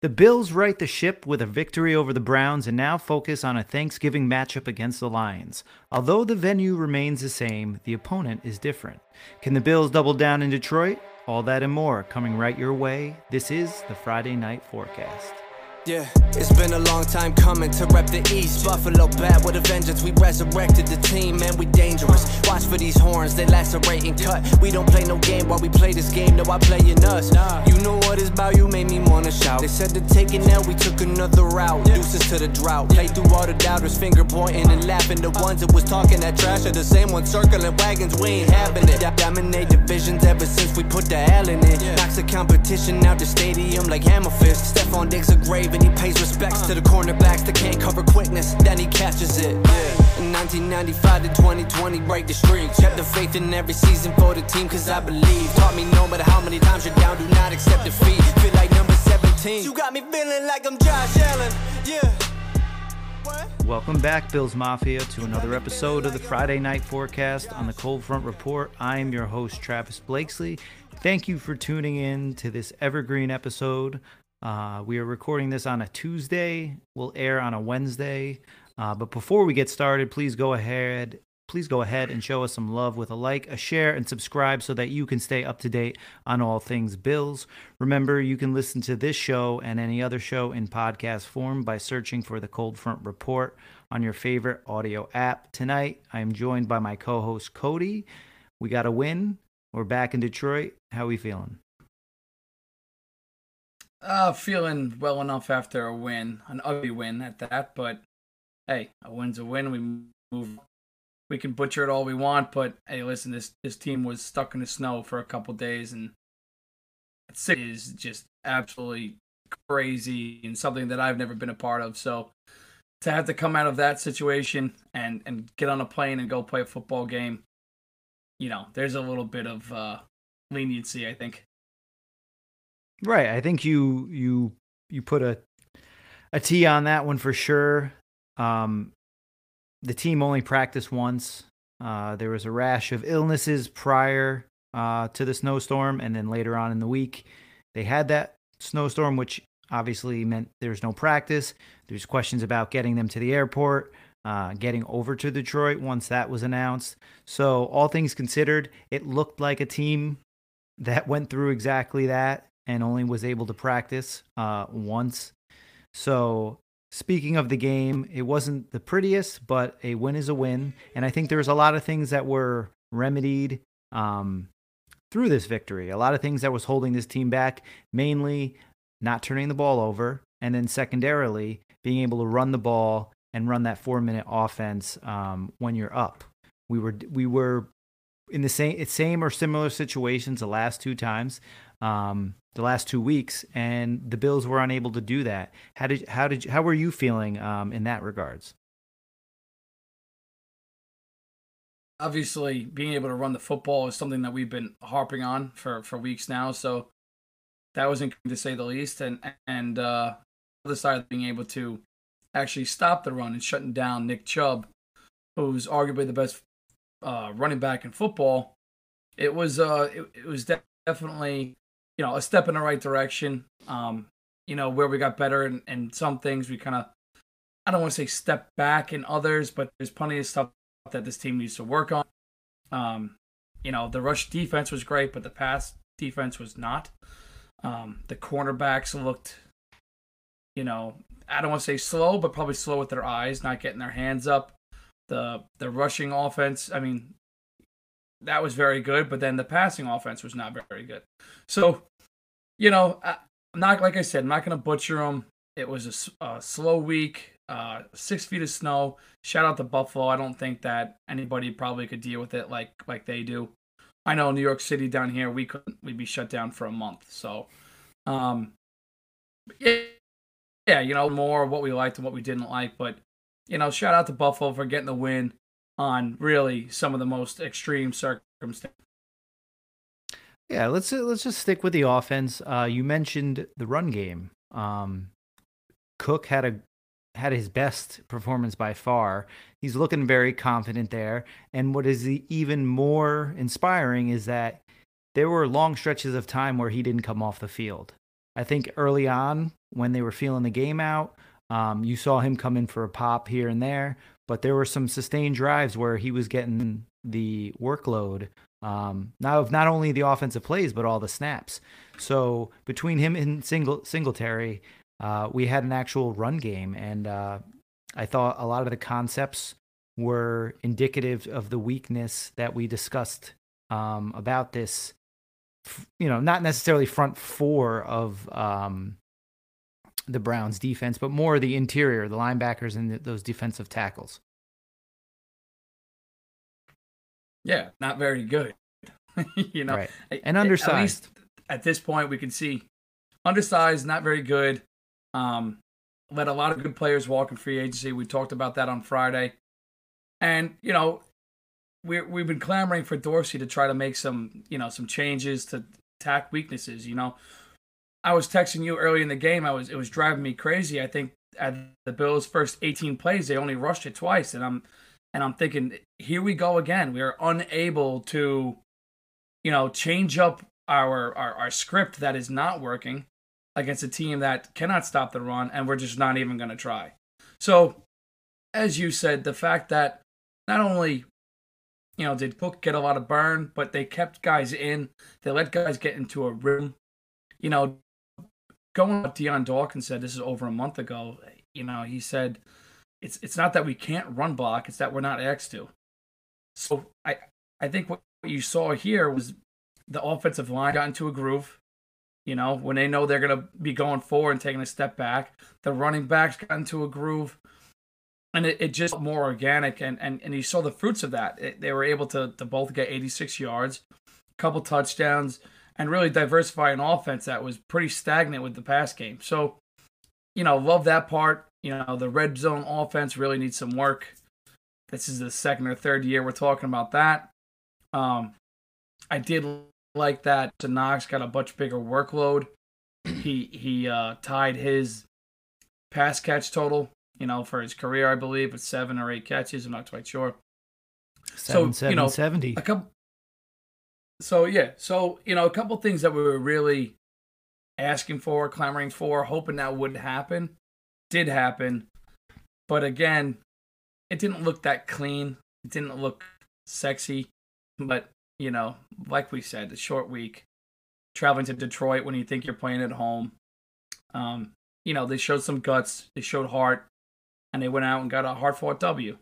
The Bills right the ship with a victory over the Browns and now focus on a Thanksgiving matchup against the Lions. Although the venue remains the same, the opponent is different. Can the Bills double down in Detroit? All that and more coming right your way. This is the Friday Night Forecast. Yeah, it's been a long time coming to rep the East. Buffalo bad with a vengeance. We resurrected the team, man. We dangerous. Watch for these horns, they lacerate and cut. We don't play no game while we play this game. No, I play in us. You know what it's about. You made me wanna shout. They said to take it now. We took another route. Deuces to the drought. Play through all the doubters, finger pointing and laughing. The ones that was talking that trash are the same ones circling wagons. We ain't having it. Dominate divisions ever since we put the L in it. Knocks the competition out the stadium like hammer fist. Stefon Diggs a grave he pays respects to the cornerbacks that can't cover quickness. Then he catches it. Yeah. In 1995 to 2020, break the streak. Kept the faith in every season for the team, cause I believe. Taught me no matter how many times you're down, do not accept defeat. Feel like number 17. You got me feeling like I'm Josh Allen. Yeah. Welcome back, Bills Mafia, to another episode of the Friday Night Forecast on the Cold Front Report. I am your host, Travis Blakesley. Thank you for tuning in to this evergreen episode uh, we are recording this on a Tuesday. We'll air on a Wednesday. Uh, but before we get started, please go ahead. Please go ahead and show us some love with a like, a share, and subscribe so that you can stay up to date on all things Bills. Remember, you can listen to this show and any other show in podcast form by searching for the Cold Front Report on your favorite audio app. Tonight, I am joined by my co host, Cody. We got a win. We're back in Detroit. How are we feeling? Uh, feeling well enough after a win, an ugly win at that. But hey, a win's a win. We move. We can butcher it all we want, but hey, listen, this this team was stuck in the snow for a couple days, and it is just absolutely crazy and something that I've never been a part of. So to have to come out of that situation and and get on a plane and go play a football game, you know, there's a little bit of uh, leniency, I think. Right. I think you you you put a a T on that one for sure. Um, the team only practiced once. Uh, there was a rash of illnesses prior uh, to the snowstorm, and then later on in the week, they had that snowstorm, which obviously meant there's no practice. There's questions about getting them to the airport, uh, getting over to Detroit once that was announced. So, all things considered, it looked like a team that went through exactly that and only was able to practice uh, once. So, speaking of the game, it wasn't the prettiest, but a win is a win. And I think there's a lot of things that were remedied um, through this victory. A lot of things that was holding this team back, mainly not turning the ball over, and then secondarily being able to run the ball and run that four minute offense um, when you're up. We were we were in the same same or similar situations the last two times. Um, the last two weeks, and the Bills were unable to do that. How did how did how were you feeling um, in that regards? Obviously, being able to run the football is something that we've been harping on for for weeks now. So that was encouraging to say the least. And and uh, the other side of being able to actually stop the run and shutting down Nick Chubb, who's arguably the best uh, running back in football. It was uh, it, it was definitely you know, a step in the right direction. Um, you know, where we got better and, and some things we kind of, I don't want to say step back in others, but there's plenty of stuff that this team needs to work on. Um, you know, the rush defense was great, but the pass defense was not. Um, the cornerbacks looked, you know, I don't want to say slow, but probably slow with their eyes, not getting their hands up. The the rushing offense, I mean, that was very good, but then the passing offense was not very good. So, you know, I'm not like I said, I'm not going to butcher them. It was a, a slow week, uh, six feet of snow. Shout out to Buffalo. I don't think that anybody probably could deal with it like like they do. I know New York City down here, we couldn't. We'd be shut down for a month. So, um, yeah, yeah, you know, more what we liked and what we didn't like. But you know, shout out to Buffalo for getting the win on really some of the most extreme circumstances. Yeah, let's let's just stick with the offense. Uh, you mentioned the run game. Um, Cook had a had his best performance by far. He's looking very confident there. And what is even more inspiring is that there were long stretches of time where he didn't come off the field. I think early on when they were feeling the game out, um, you saw him come in for a pop here and there, but there were some sustained drives where he was getting the workload. Um, now of not only the offensive plays but all the snaps. So between him and Single Singletary, uh, we had an actual run game, and uh, I thought a lot of the concepts were indicative of the weakness that we discussed um, about this. You know, not necessarily front four of um, the Browns defense, but more the interior, the linebackers and the, those defensive tackles. Yeah, not very good. you know, right. and undersized. At least at this point, we can see undersized, not very good. Um, let a lot of good players walk in free agency. We talked about that on Friday, and you know, we we've been clamoring for Dorsey to try to make some you know some changes to attack weaknesses. You know, I was texting you early in the game. I was it was driving me crazy. I think at the Bills' first 18 plays, they only rushed it twice, and I'm and I'm thinking, here we go again. We are unable to, you know, change up our our, our script that is not working against a team that cannot stop the run, and we're just not even going to try. So, as you said, the fact that not only you know did Cook get a lot of burn, but they kept guys in, they let guys get into a rhythm. You know, going what Dion Dawkins said, this is over a month ago. You know, he said it's it's not that we can't run block; it's that we're not asked to. So I I think what you saw here was the offensive line got into a groove. You know, when they know they're gonna be going forward and taking a step back, the running backs got into a groove, and it, it just more organic. And and and you saw the fruits of that. It, they were able to to both get 86 yards, a couple touchdowns, and really diversify an offense that was pretty stagnant with the pass game. So, you know, love that part. You know, the red zone offense really needs some work. This is the second or third year we're talking about that. Um, I did like that. To Knox got a much bigger workload. He he uh, tied his pass catch total, you know, for his career, I believe, with seven or eight catches. I'm not quite sure. Seven, so seven, you know, seventy. A couple. So yeah, so you know, a couple things that we were really asking for, clamoring for, hoping that wouldn't happen, did happen. But again, it didn't look that clean. It didn't look sexy. But you know, like we said, the short week, traveling to Detroit when you think you're playing at home. Um, you know, they showed some guts, they showed heart, and they went out and got a hard fought W.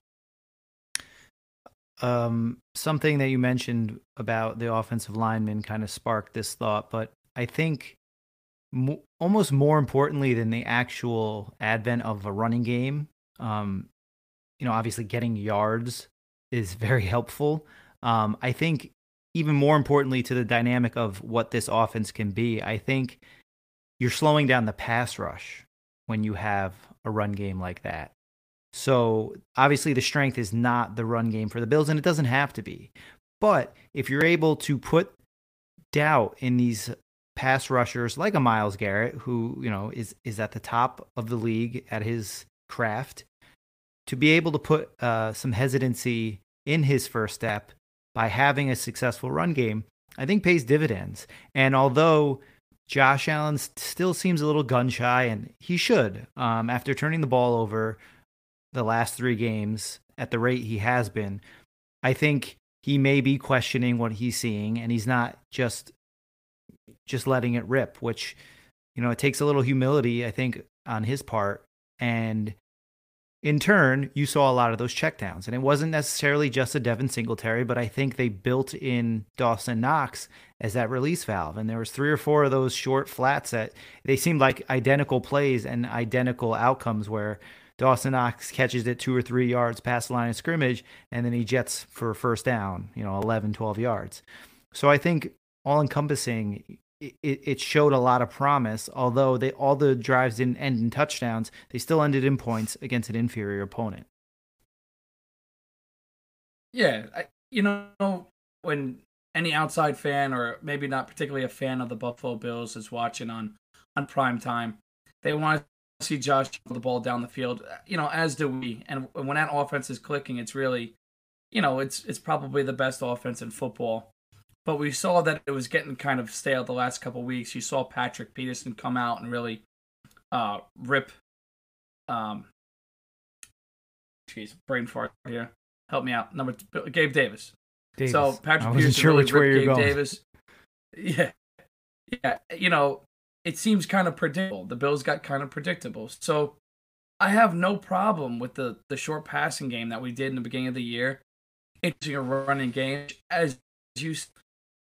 Um, something that you mentioned about the offensive lineman kind of sparked this thought, but I think mo- almost more importantly than the actual advent of a running game, um, you know, obviously getting yards is very helpful. Um, I think even more importantly to the dynamic of what this offense can be, I think you're slowing down the pass rush when you have a run game like that. So obviously the strength is not the run game for the Bills, and it doesn't have to be. But if you're able to put doubt in these pass rushers like a Myles Garrett, who you know is is at the top of the league at his craft, to be able to put uh, some hesitancy in his first step by having a successful run game, I think pays dividends. And although Josh Allen still seems a little gun shy, and he should, um, after turning the ball over the last three games at the rate he has been, I think he may be questioning what he's seeing, and he's not just just letting it rip. Which, you know, it takes a little humility, I think, on his part, and in turn, you saw a lot of those checkdowns. And it wasn't necessarily just a Devin Singletary, but I think they built in Dawson Knox as that release valve. And there was three or four of those short flats that they seemed like identical plays and identical outcomes where Dawson Knox catches it two or three yards past the line of scrimmage, and then he jets for first down, you know, 11, 12 yards. So I think all encompassing, it, it showed a lot of promise. Although they all the drives didn't end in touchdowns, they still ended in points against an inferior opponent. Yeah, I, you know when any outside fan or maybe not particularly a fan of the Buffalo Bills is watching on on prime time, they want see Josh the ball down the field. You know, as do we. And when that offense is clicking, it's really, you know, it's it's probably the best offense in football. but we saw that it was getting kind of stale the last couple weeks. You saw Patrick Peterson come out and really uh, rip. Um, jeez, brain fart here. Help me out. Number two, Gabe Davis. Davis. So Patrick Peterson sure really which way ripped you're Gabe going. Davis. Yeah, yeah. You know, it seems kind of predictable. The Bills got kind of predictable. So I have no problem with the the short passing game that we did in the beginning of the year. It's a running game as you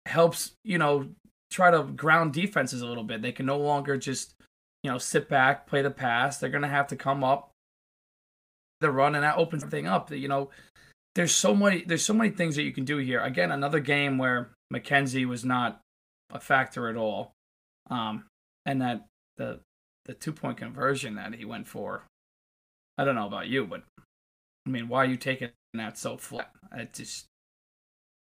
helps you know try to ground defenses a little bit. They can no longer just you know sit back, play the pass. They're gonna have to come up the run, and that opens everything up. You know, there's so many there's so many things that you can do here. Again, another game where McKenzie was not a factor at all, um, and that the the two point conversion that he went for. I don't know about you, but I mean, why are you taking that so flat? It just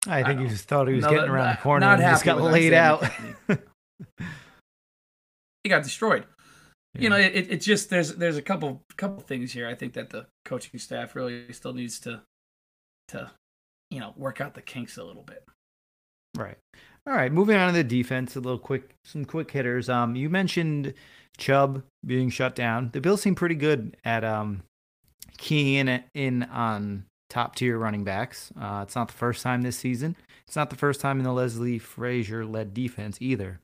I think I he just thought he was Another- getting around not- the corner and just got laid out. He got destroyed. You know, it, it just there's there's a couple couple things here. I think that the coaching staff really still needs to to you know work out the kinks a little bit. Right. All right. Moving on to the defense, a little quick, some quick hitters. Um, you mentioned Chubb being shut down. The Bills seem pretty good at um keying in in on top tier running backs. Uh, it's not the first time this season. It's not the first time in the Leslie Frazier led defense either.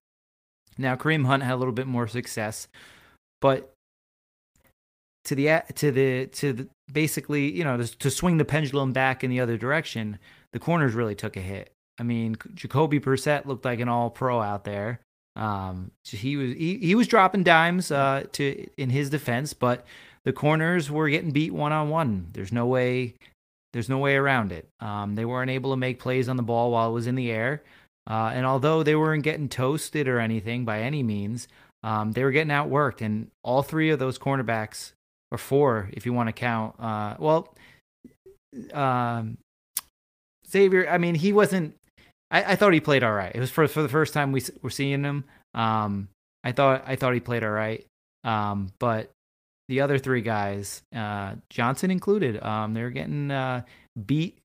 Now Kareem Hunt had a little bit more success, but to the to the to the basically you know to, to swing the pendulum back in the other direction, the corners really took a hit. I mean, Jacoby Brissett looked like an all pro out there. Um, he was he, he was dropping dimes uh, to in his defense, but the corners were getting beat one on one. There's no way there's no way around it. Um, they weren't able to make plays on the ball while it was in the air. Uh, and although they weren't getting toasted or anything by any means, um, they were getting outworked. And all three of those cornerbacks, or four if you want to count, uh, well, um, Xavier, I mean, he wasn't. I, I thought he played all right. It was for for the first time we were seeing him. Um, I thought I thought he played all right. Um, but the other three guys, uh, Johnson included, um, they were getting uh, beat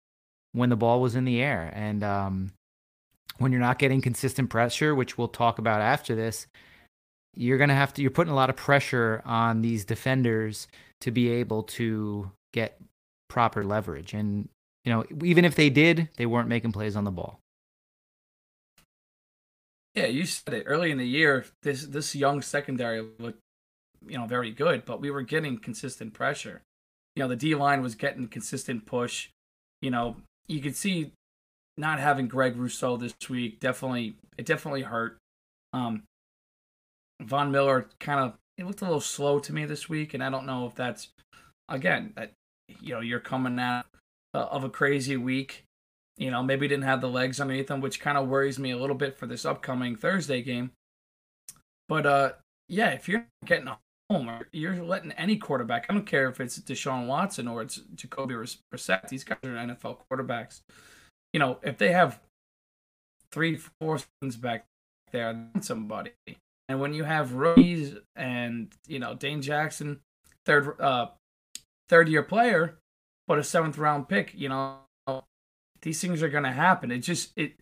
when the ball was in the air, and um, when you're not getting consistent pressure, which we'll talk about after this, you're gonna have to. You're putting a lot of pressure on these defenders to be able to get proper leverage, and you know, even if they did, they weren't making plays on the ball. Yeah, you said it early in the year. This this young secondary looked, you know, very good, but we were getting consistent pressure. You know, the D line was getting consistent push. You know, you could see not having Greg Rousseau this week definitely it definitely hurt. Um, Von Miller kind of it looked a little slow to me this week, and I don't know if that's again that you know you're coming out uh, of a crazy week you know, maybe didn't have the legs underneath him, which kind of worries me a little bit for this upcoming Thursday game. But uh, yeah, if you're getting home, or you're letting any quarterback. I don't care if it's Deshaun Watson or it's Jacoby Brissett. These guys are NFL quarterbacks. You know, if they have three, four things back there, somebody. And when you have rookies and you know Dane Jackson, third uh, third year player, but a seventh round pick, you know these things are going to happen. It just it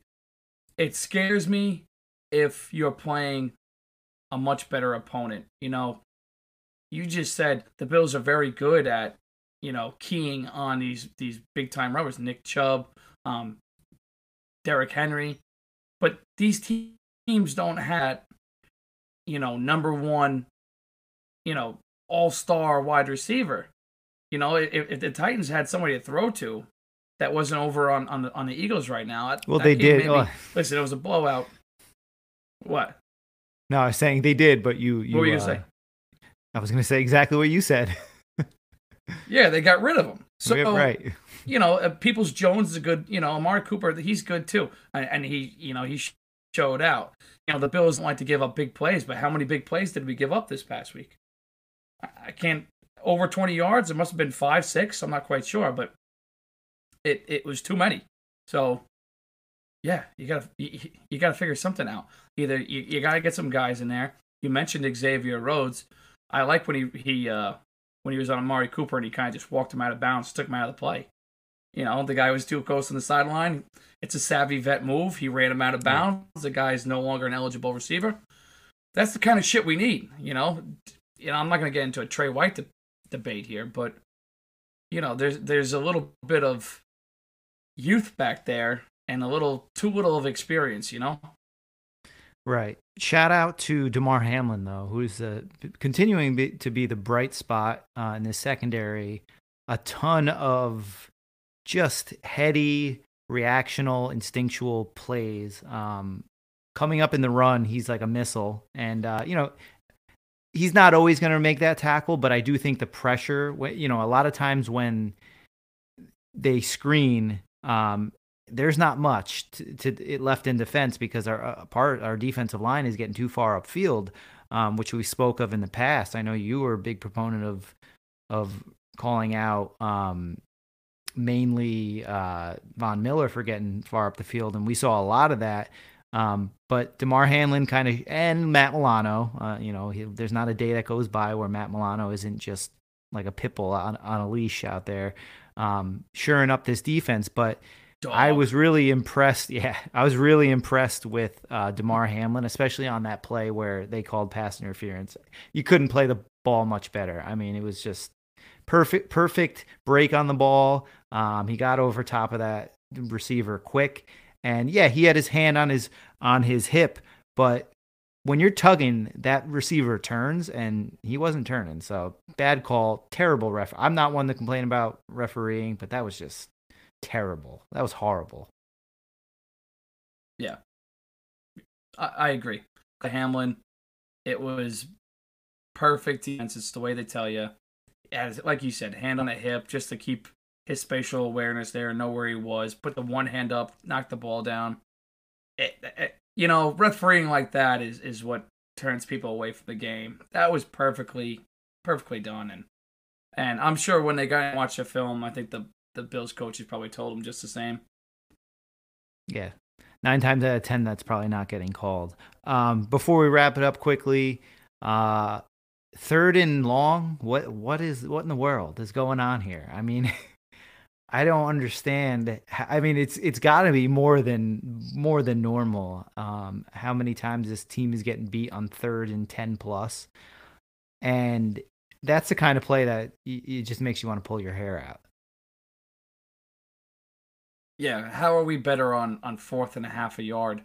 it scares me if you're playing a much better opponent. You know, you just said the Bills are very good at you know keying on these these big time rubbers, Nick Chubb, um, Derrick Henry, but these te- teams don't have you know number one, you know all star wide receiver. You know, if, if the Titans had somebody to throw to, that wasn't over on on the on the Eagles right now. Well, that they did. me- Oh. listen, it was a blowout. What? No, I was saying they did, but you. you what were you uh, gonna say? I was going to say exactly what you said. Yeah, they got rid of him. So Yeah, right. you know, uh, Peoples Jones is a good. You know, Amari Cooper, he's good too, and, and he, you know, he sh- showed out. You know, the Bills don't like to give up big plays, but how many big plays did we give up this past week? I, I can't over twenty yards. It must have been five, six. I'm not quite sure, but it it was too many. So yeah, you gotta you, you gotta figure something out. Either you, you gotta get some guys in there. You mentioned Xavier Rhodes. I like when he he uh when he was on Amari Cooper and he kind of just walked him out of bounds, took him out of the play. You know, the guy was too close on the sideline. It's a savvy vet move. He ran him out of bounds. The guy is no longer an eligible receiver. That's the kind of shit we need. You know, you know, I'm not going to get into a Tre White de- debate here, but you know, there's there's a little bit of youth back there and a little too little of experience. You know. Right. Shout out to Damar Hamlin though, who's uh, continuing to be the bright spot uh, in the secondary. A ton of just heady, reactional, instinctual plays. Um, coming up in the run, he's like a missile, and uh, you know he's not always going to make that tackle, but I do think the pressure. You know, a lot of times when they screen, um, there's not much to, to, it left in defense because our uh, part our defensive line is getting too far upfield, um, which we spoke of in the past. I know you were a big proponent of of calling out um, mainly uh, Von Miller for getting far up the field, and we saw a lot of that. Um, but Damar Hamlin kind of and Matt Milano, uh, you know, he, there's not a day that goes by where Matt Milano isn't just like a pitbull on, on a leash out there, um, shoring up this defense. But Dog. I was really impressed. Yeah, I was really impressed with uh, Damar Hamlin, especially on that play where they called pass interference. You couldn't play the ball much better. I mean, it was just perfect, perfect break on the ball. Um, he got over top of that receiver quick, and yeah, he had his hand on his on his hip, but when you're tugging, that receiver turns, and he wasn't turning. So bad call, terrible ref. I'm not one to complain about refereeing, but that was just terrible. That was horrible. Yeah, I, I agree. The Hamlin, it was perfect defense. It's the way they tell you as like you said, hand on the hip just to keep his spatial awareness there, know where he was, put the one hand up, knock the ball down. It, it, you know, refereeing like that is is what turns people away from the game. That was perfectly perfectly done, and and I'm sure when they got and watched the film, I think the the Bills coaches probably told them just the same. Yeah, nine times out of ten, that's probably not getting called. Um, before we wrap it up quickly, uh, third and long. What what is what in the world is going on here? I mean, I don't understand. I mean, it's it's got to be more than more than normal. Um, how many times this team is getting beat on third and ten plus, and that's the kind of play that it just makes you want to pull your hair out. Yeah, how are we better on on fourth and a half a yard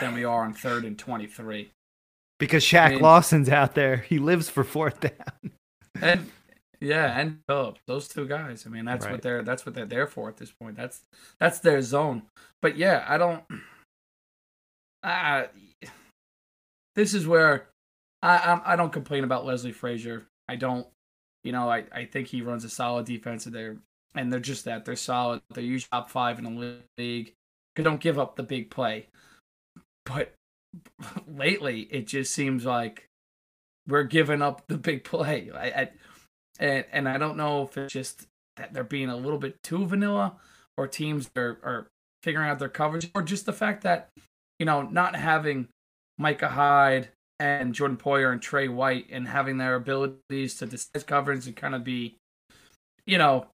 than we are on third and twenty three? because Shaq I mean, Lawson's out there. He lives for fourth down. and yeah, and Phillips, those two guys. I mean, that's right. what they're that's what they're there for at this point. That's that's their zone. But yeah, I don't. Uh, this is where I I, I don't complain about Leslie Frazier. I don't. You know, I, I think he runs a solid defense there, and they're just that. They're solid. They're usually top five in the league. They don't give up the big play. But lately it just seems like we're giving up the big play. I, I, and and I don't know if it's just that they're being a little bit too vanilla, or teams are are figuring out their coverage, or just the fact that you know not having Micah Hyde and Jordan Poyer and Tre White and having their abilities to disguise coverage and kind of be, you know,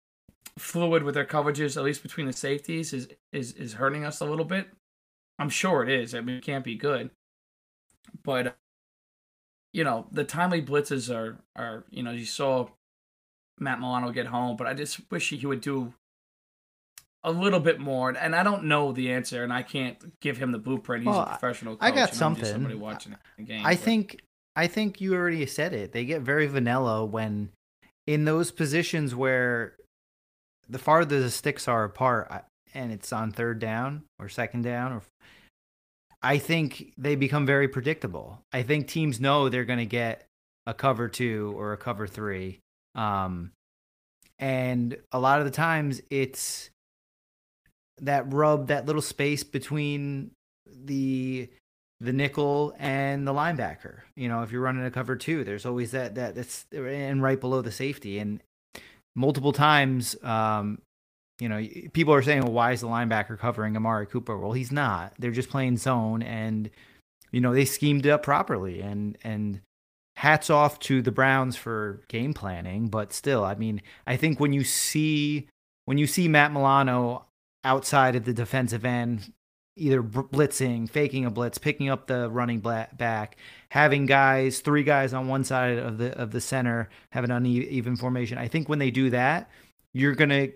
fluid with their coverages, at least between the safeties, is is is hurting us a little bit. I'm sure it is. I mean, it can't be good. But you know, the timely blitzes are are you know you saw Matt Milano get home, but I just wish he would do a little bit more. And I don't know the answer, and I can't give him the blueprint. He's well, a professional. Coach, I got something. Somebody watching the game. I but. think I think you already said it. They get very vanilla when in those positions where the farther the sticks are apart, and it's on third down or second down or I think they become very predictable. I think teams know they're going to get a cover 2 or a cover 3 um, and a lot of the times it's that rub that little space between the the nickel and the linebacker. You know, if you're running a cover two, there's always that that that's and right below the safety. And multiple times, um, you know, people are saying, well, why is the linebacker covering Amari Cooper? Well, he's not. They're just playing zone, and you know they schemed it up properly. And and hats off to the Browns for game planning, but still, I mean, I think when you see when you see Matt Milano outside of the defensive end, either blitzing, faking a blitz, picking up the running back, having guys, three guys on one side of the of the center have an uneven formation. I think when they do that, you're gonna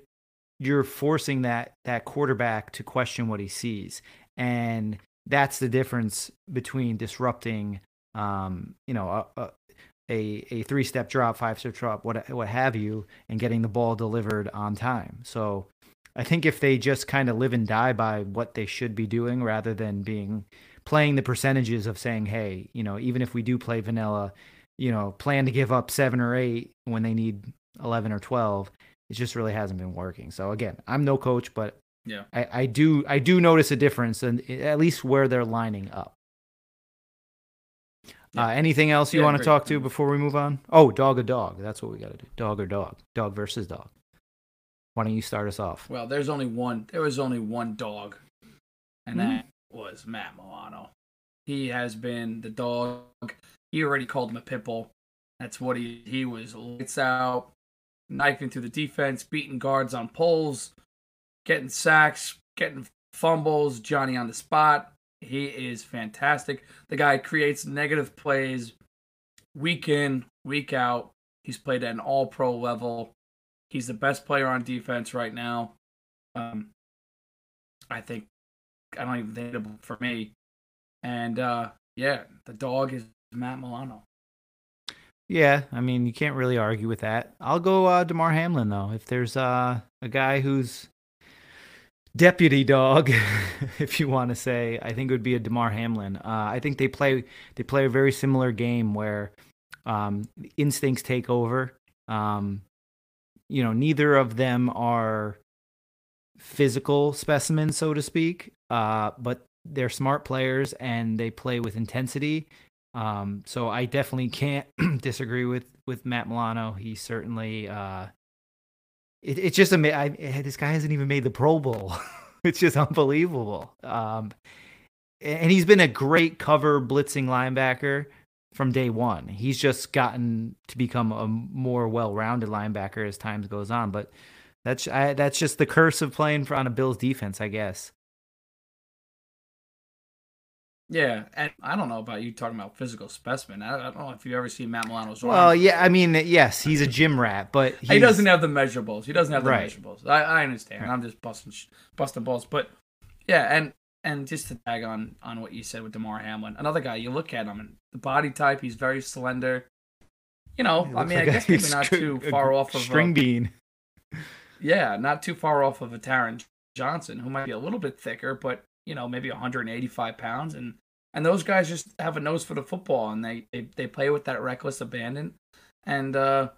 you're forcing that that quarterback to question what he sees, and that's the difference between disrupting, um, you know, a, a, a three step drop, five step drop, what what have you, and getting the ball delivered on time. So I think if they just kind of live and die by what they should be doing rather than being playing the percentages of saying, hey, you know, even if we do play vanilla, you know, plan to give up seven or eight when they need 11 or 12, it just really hasn't been working. So again, I'm no coach, but yeah, I, I do I do notice a difference and at least where they're lining up. Yeah. Uh, anything else you yeah, want to talk to before we move on? Oh, dog or dog. That's what we got to do. Dog or dog. Dog versus dog. Why don't you start us off? Well, there's only one. There was only one dog, and mm-hmm. that was Matt Milano. He has been the dog. He already called him a pit bull. That's what he he was lights out, knifing through the defense, beating guards on poles, getting sacks, getting fumbles, Johnny on the spot. He is fantastic. The guy creates negative plays week in, week out. He's played at an all pro level. He's the best player on defense right now. Um, I think I don't even think for me. And uh, yeah, the dog is Matt Milano. Yeah, I mean you can't really argue with that. I'll go uh, Damar Hamlin though. If there's uh, a guy who's deputy dog, if you want to say, I think it would be a Damar Hamlin. Uh, I think they play they play a very similar game where um, instincts take over. Um, you know, neither of them are physical specimens, so to speak, uh, but they're smart players and they play with intensity. Um, so I definitely can't disagree with with Matt Milano. He certainly uh, it, it's just a I, this guy hasn't even made the Pro Bowl. it's just unbelievable. Um, and he's been a great cover blitzing linebacker from day one. He's just gotten to become a more well-rounded linebacker as time goes on. But that's I, that's just the curse of playing for, on a Bills defense, I guess. Yeah, and I don't know about you talking about physical specimen. I, don't know if you ever seen Matt Milano's arms. Well, yeah, I mean, yes, he's a gym rat, but he doesn't have the measurables. He doesn't have the right. measurables. I, I understand. Right. I'm just busting busting balls, but yeah, and and just to tag on on what you said with Damar Hamlin, another guy. You look at him and the body type. He's very slender. You know, I mean, like I guess maybe not too far off of string a, bean. Yeah, not too far off of a Taron Johnson, who might be a little bit thicker, but you know, maybe 185 pounds, and and those guys just have a nose for the football, and they they, they play with that reckless abandon, and uh,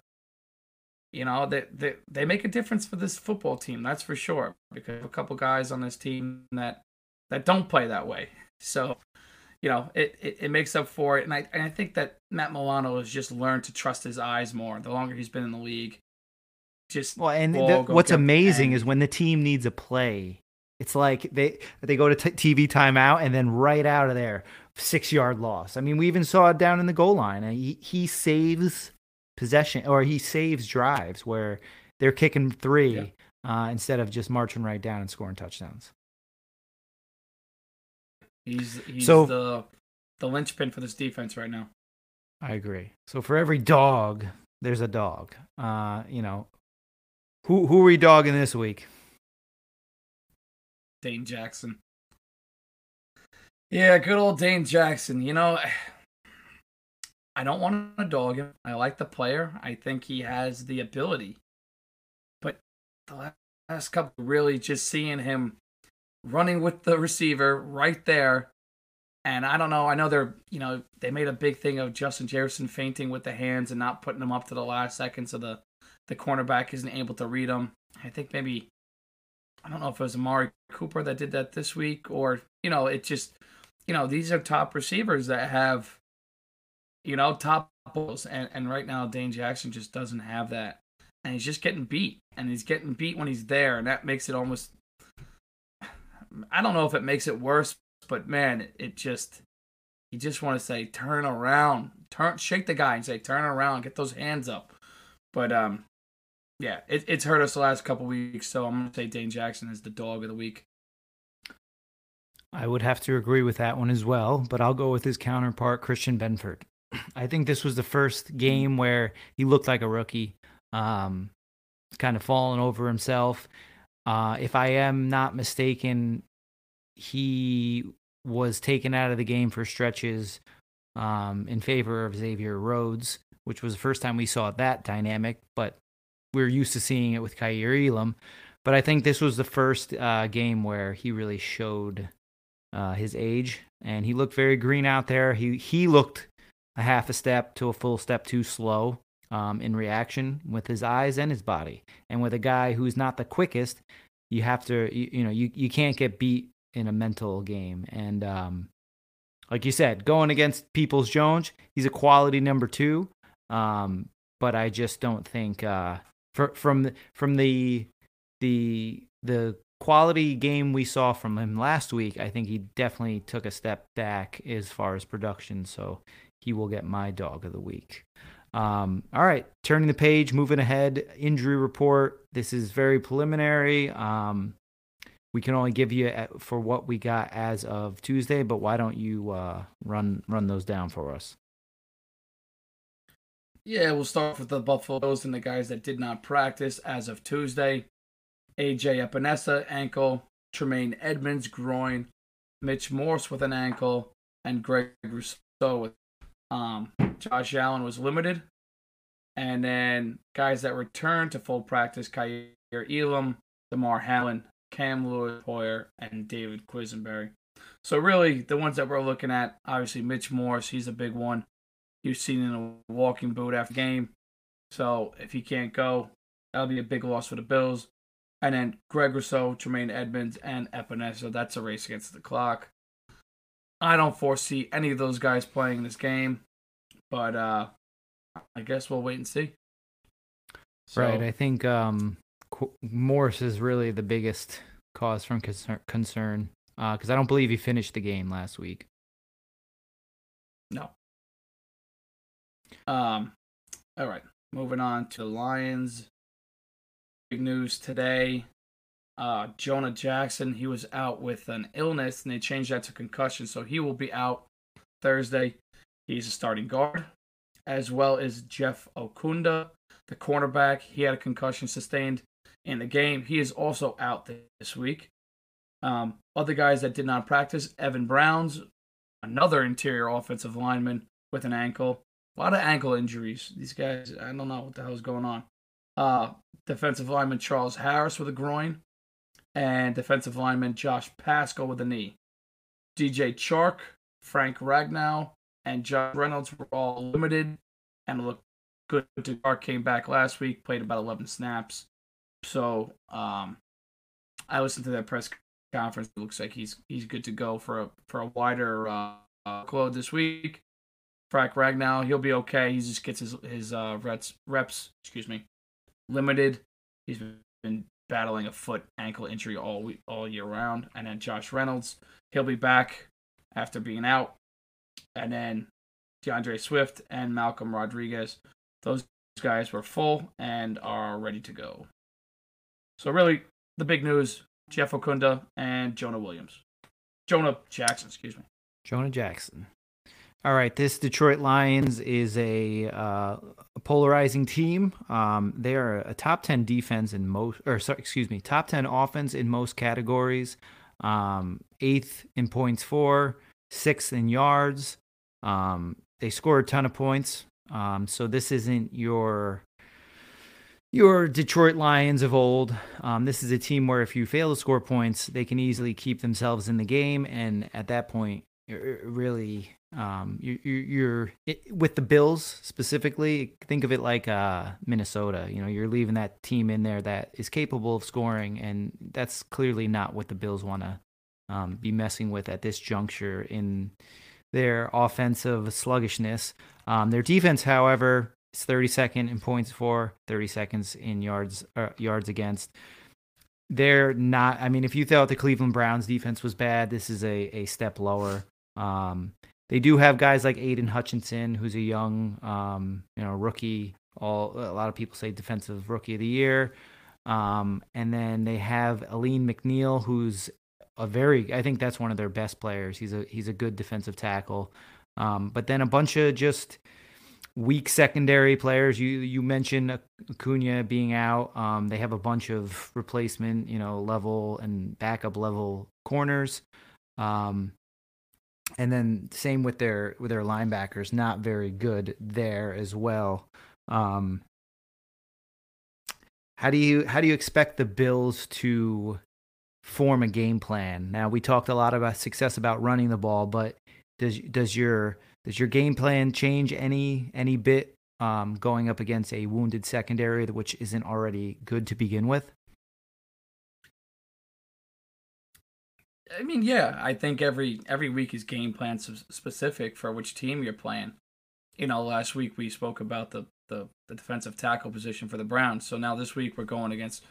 you know, they, they they make a difference for this football team, that's for sure. Because a couple guys on this team that that don't play that way, so you know, it, it, it, makes up for it. And I, and I think that Matt Milano has just learned to trust his eyes more the longer he's been in the league. Just well, and the, what's amazing is when the team needs a play, it's like they they go to t- TV timeout and then right out of there, six yard loss. I mean, we even saw it down in the goal line. He he saves possession or he saves drives where they're kicking three yeah. uh, instead of just marching right down and scoring touchdowns. He's he's so, the the linchpin for this defense right now. I agree. So for every dog, there's a dog. Uh, you know, who who are we dogging this week? Dane Jackson. Yeah, good old Dane Jackson. You know, I don't want to dog him. I like the player. I think he has the ability. But the last couple, really just seeing him running with the receiver right there. And I don't know. I know they're, you know, they made a big thing of Justin Jefferson fainting with the hands and not putting them up to the last second so the, the cornerback isn't able to read them. I think maybe I don't know if it was Amari Cooper that did that this week or, you know, it just, you know, these are top receivers that have, you know, top balls. And, and right now, Dane Jackson just doesn't have that. And he's just getting beat. And he's getting beat when he's there. And that makes it almost, I don't know if it makes it worse, but man, it just, you just want to say, turn around, turn, shake the guy and say, turn around, get those hands up. But, um, yeah, it, it's hurt us the last couple weeks. So I'm gonna say Dane Jackson is the dog of the week. I would have to agree with that one as well, but I'll go with his counterpart, Christian Benford. I think this was the first game where he looked like a rookie, um, kind of falling over himself. Uh, if I am not mistaken, he was taken out of the game for stretches um, in favor of Xavier Rhodes, which was the first time we saw that dynamic, but we're used to seeing it with Kaiir Elam. But I think this was the first uh, game where he really showed uh, his age, and he looked very green out there. He he looked a half a step to a full step too slow um, in reaction with his eyes and his body. And with a guy who's not the quickest, you have to you, you know you you can't get beat in a mental game. And um, like you said, going against Peoples Jones, he's a quality number two. Um, but I just don't think uh, for, from the, from the the the quality game we saw from him last week, I think he definitely took a step back as far as production. So he will get my dog of the week. Um, all right, turning the page, moving ahead. Injury report. This is very preliminary. Um, we can only give you for what we got as of Tuesday, but why don't you uh, run run those down for us? Yeah, we'll start with the Buffalo Buffaloes and the guys that did not practice as of Tuesday. AJ Epenesa, ankle. Tremaine Edmunds, groin. Mitch Morse with an ankle. And Greg Rousseau with um, Josh Allen was limited. And then guys that returned to full practice, Kaiir Elam, Damar Hamlin, Cam Lewis Hoyer, and David Quessenberry. So really, the ones that we're looking at, obviously Mitch Morse, he's a big one. You've seen in a walking boot after game. So if he can't go, that'll be a big loss for the Bills. And then Greg Rousseau, Tremaine Edmunds, and Epenesa. So that's a race against the clock. I don't foresee any of those guys playing this game, but uh, I guess we'll wait and see. So, right. I think um, Morse is really the biggest cause from concern because uh, I don't believe he finished the game last week. No. Um. All right. Moving on to Lions. Big news today. Uh, Jonah Jackson, he was out with an illness and they changed that to concussion, so he will be out Thursday. He's a starting guard, as well as Jeff Okudah, the cornerback. He had a concussion sustained in the game. He is also out this week. Um, other guys that did not practice Evan Browns, another interior offensive lineman with an ankle. A lot of ankle injuries. These guys, I don't know what the hell is going on. Uh, defensive lineman Charles Harris with a groin, and defensive lineman Josh Paschal with a knee. DJ Chark, Frank Ragnow, and Josh Reynolds were all limited and looked good. Chark came back last week, played about 11 snaps. So um, I listened to that press conference. It looks like he's he's good to go for a for a wider uh, uh this week. Frank Ragnow, he'll be okay. He just gets his his uh, reps reps. Excuse me, limited. He's been battling a foot ankle injury all week, all year round. And then Josh Reynolds, he'll be back after being out. And then D'Andre Swift and Malcolm Rodriguez, those guys were full and are ready to go. So really, the big news: Jeff Okudah and Jonah Williams, Jonah Jackson, excuse me. Jonah Jackson. All right, this Detroit Lions is a, uh, a polarizing team. Um, they are a top ten defense in most, or sorry, excuse me, top ten offense in most categories. Um, eighth in points for, sixth in yards. Um, they score a ton of points. Um, so this isn't your your Detroit Lions of old. Um, this is a team where if you fail to score points, they can easily keep themselves in the game, and at that point, really um, you, you're it, with the Bills specifically. Think of it like uh, Minnesota. You know, you're leaving that team in there that is capable of scoring, and that's clearly not what the Bills want to um, be messing with at this juncture in their offensive sluggishness. Um, their defense, however, is 32nd in points for, 30 seconds in yards uh, yards against. They're not. I mean, if you thought the Cleveland Browns defense was bad, this is a a step lower. Um, they do have guys like Aidan Hutchinson, who's a young, um, you know, rookie All a lot of people say defensive rookie of the year. Um, and then they have Alim McNeil, who's a very I think that's one of their best players. He's a he's a good defensive tackle. Um, but then a bunch of just weak secondary players. You you mentioned Acuna being out. Um, they have a bunch of replacement, you know, level and backup level corners. Um, and then same with their with their linebackers, not very good there as well. Um, how do you how do you expect the Bills to form a game plan? Now we talked a lot about success about running the ball, but does does your does your game plan change any any bit um, going up against a wounded secondary which isn't already good to begin with? I mean, yeah, I think every every week is game plan specific for which team you're playing. You know, last week we spoke about the, the the defensive tackle position for the Browns. So now this week we're going against,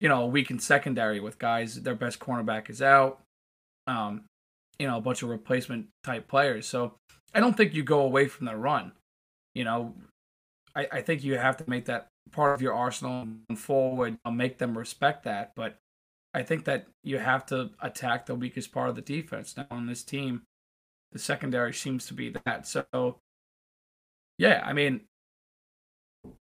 you know, a weakened secondary with guys their best cornerback is out. Um, you know, a bunch of replacement type players. So I don't think you go away from the run. You know, I, I think you have to make that part of your arsenal and forward, make them respect that. But I think that you have to attack the weakest part of the defense. Now on this team, the secondary seems to be that. So, yeah, I mean,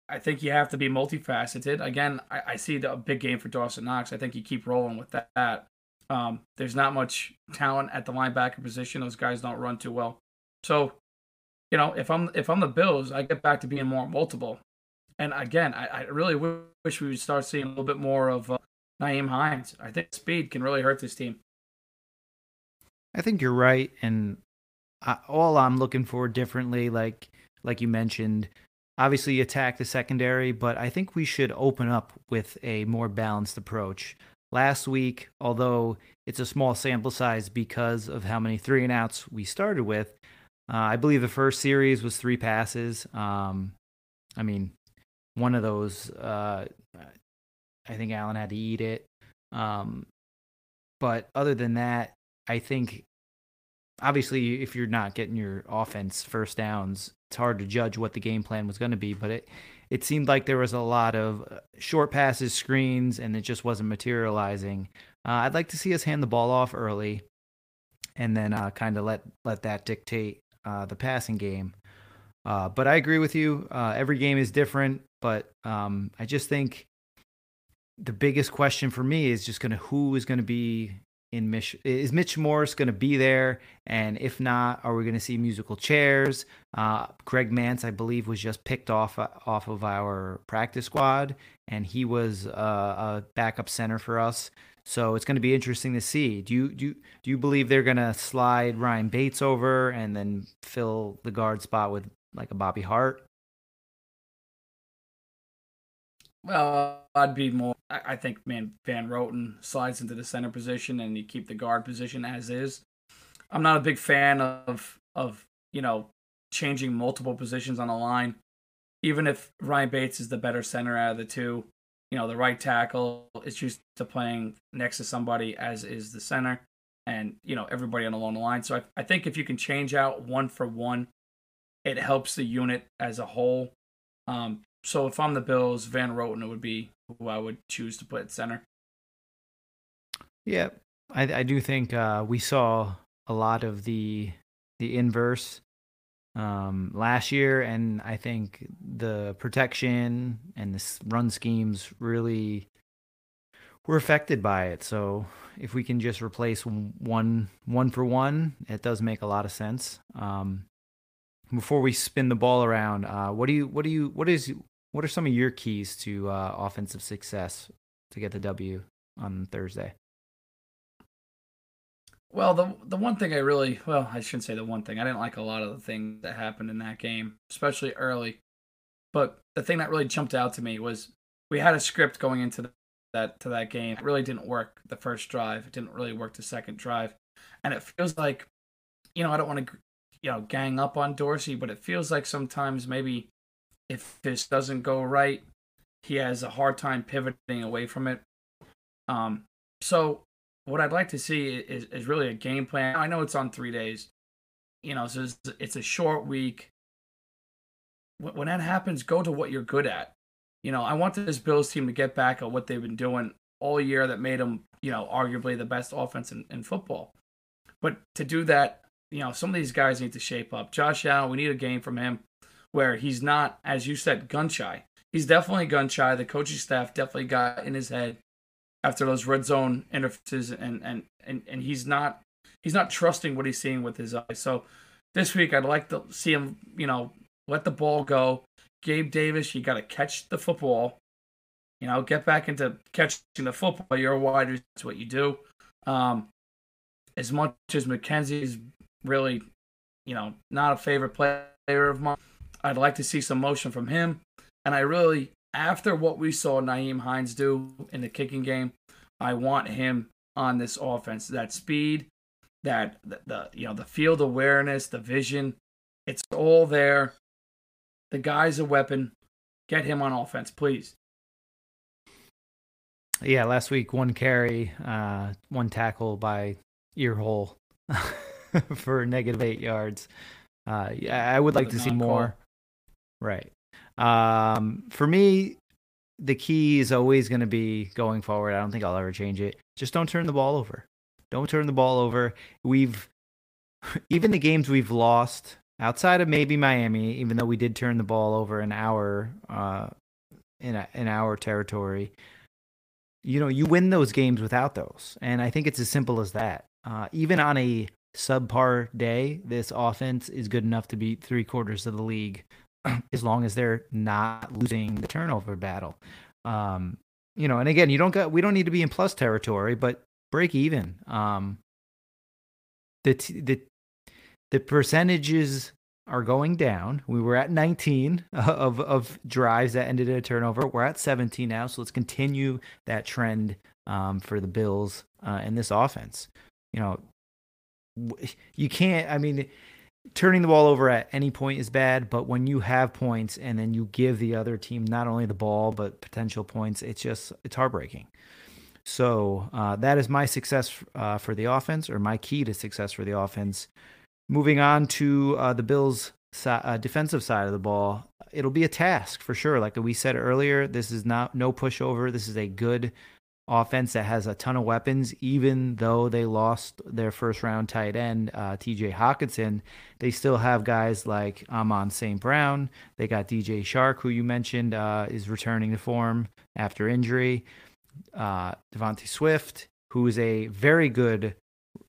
I think you have to be multifaceted. Again, I, I see the, a big game for Dawson Knox. I think you keep rolling with that. Um, there's not much talent at the linebacker position. Those guys don't run too well. So, you know, if I'm if I'm the Bills, I get back to being more multiple. And again, I, I really wish we would start seeing a little bit more of uh, Nyheim Hines. I think speed can really hurt this team. I think you're right, and I, all I'm looking for differently, like like you mentioned, obviously attack the secondary, but I think we should open up with a more balanced approach last week, although it's a small sample size because of how many three and outs we started with. Uh, I believe the first series was three passes. Um, I mean, one of those, uh, I think Allen had to eat it. Um, but other than that, I think obviously if you're not getting your offense first downs, it's hard to judge what the game plan was going to be. But it it seemed like there was a lot of uh, short passes, screens, and it just wasn't materializing. Uh, I'd like to see us hand the ball off early, and then uh, kind of let let that dictate uh, the passing game. Uh, but I agree with you. Uh, every game is different, but um, I just think the biggest question for me is just going to who is going to be in Mitch. Is Mitch Morse going to be there? And if not, are we going to see musical chairs? Uh, Greg Mancz, I believe, was just picked off uh, off of our practice squad, and he was uh, a backup center for us. So it's going to be interesting to see. Do you do you, do you believe they're going to slide Ryan Bates over and then fill the guard spot with like a Bobby Hart? Well, I'd be more. I think man Van Roten slides into the center position and you keep the guard position as is. I'm not a big fan of of you know changing multiple positions on a line, even if Ryan Bates is the better center out of the two. You know, the right tackle is used to playing next to somebody as is the center, and you know everybody on along the line. So I, I think if you can change out one for one, it helps the unit as a whole. Um, so if I'm the Bills, Van Roten would be who I would choose to put at center. Yeah, I, I do think uh, we saw a lot of the the inverse um, last year, and I think the protection and the run schemes really were affected by it. So if we can just replace one one for one, it does make a lot of sense. Um, before we spin the ball around, uh, what do you what do you what is what are some of your keys to uh, offensive success to get the W on Thursday? Well, the the one thing I really well, I shouldn't say the one thing. I didn't like a lot of the things that happened in that game, especially early. But the thing that really jumped out to me was we had a script going into that to that game. It really didn't work the first drive. It didn't really work the second drive, and it feels like, you know, I don't want to, you know, gang up on Dorsey, but it feels like sometimes maybe if this doesn't go right, he has a hard time pivoting away from it. Um, so what I'd like to see is, is really a game plan. I know it's on three days, you know, so it's, it's a short week. when that happens, go to what you're good at. You know, I want this Bills team to get back on what they've been doing all year that made them, you know, arguably the best offense in, in football. But to do that, you know, some of these guys need to shape up. Josh Allen, we need a game from him where he's not, as you said, gun shy. He's definitely gun shy. The coaching staff definitely got in his head after those red zone interferences, and and and and he's not he's not trusting what he's seeing with his eyes. So this week, I'd like to see him, you know, let the ball go. Gabe Davis, you got to catch the football. You know, get back into catching the football. You're a wide receiver. That's what you do. Um, as much as McKenzie's really, you know, not a favorite player of mine, I'd like to see some motion from him. And I really, after what we saw Nyheim Hines do in the kicking game, I want him on this offense. That speed, that the, the you know the field awareness, the vision, it's all there. The guy's a weapon. Get him on offense, please. Yeah, last week one carry, uh, one tackle by earhole for negative eight yards. Uh, yeah, I would like to see more. Right. Um, for me, the key is always going to be going forward. I don't think I'll ever change it. Just don't turn the ball over. Don't turn the ball over. We've even the games we've lost outside of maybe Miami, even though we did turn the ball over an hour uh, in a, in our territory. You know, you win those games without those, and I think it's as simple as that. Uh, even on a subpar day, this offense is good enough to beat three quarters of the league as long as they're not losing the turnover battle. Um, you know, and again, you don't got we don't need to be in plus territory, but break even. Um, the t- the the percentages are going down. We were at 19 of of drives that ended in a turnover. We're at 17 now, so let's continue that trend um, for the Bills uh, in this offense. You know, you can't. I mean, turning the ball over at any point is bad, but when you have points and then you give the other team not only the ball but potential points, it's just it's heartbreaking. So uh, that is my success uh, for the offense, or my key to success for the offense. Moving on to uh, the Bills' uh, defensive side of the ball, it'll be a task for sure. Like we said earlier, this is not no pushover. This is a good offense that has a ton of weapons, even though they lost their first round tight end, uh, TJ Hockenson, They still have guys like Amon St. Brown. They got DJ Chark, who you mentioned uh, is returning to form after injury. Uh, Devontae Swift, who is a very good